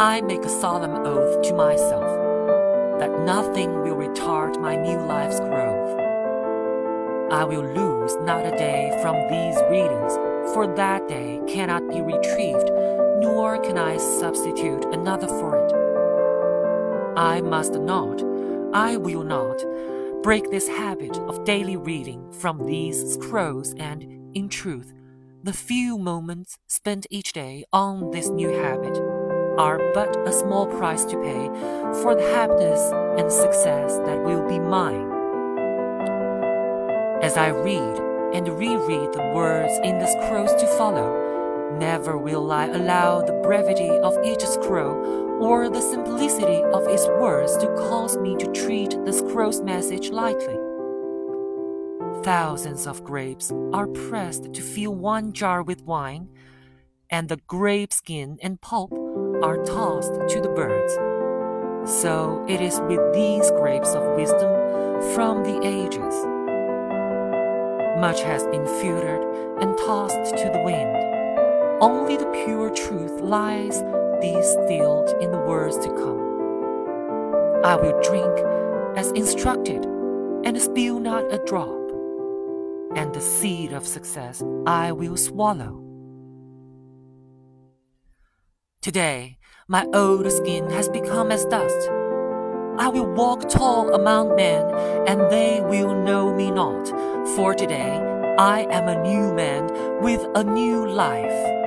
I make a solemn oath to myself that nothing will retard my new life's growth. I will lose not a day from these readings, for that day cannot be retrieved, nor can I substitute another for it. I must not, I will not, break this habit of daily reading from these scrolls, and, in truth, the few moments spent each day on this new habit are but a small price to pay for the happiness and success that will be mine. As I read and reread the words in the scrolls to follow, never will I allow the brevity of each scroll or the simplicity of its words to cause me to treat the scroll's message lightly. Thousands of grapes are pressed to fill one jar with wine, and the grape skin and pulp are tossed to the birds. So it is with these grapes of wisdom from the ages. Much has been filtered and tossed to the wind. Only the pure truth lies distilled in the words to come. I will drink as instructed and spill not a drop, and the seed of success I will swallow. Today, my old skin has become as dust. I will walk tall among men, and they will know me not. For today, I am a new man with a new life.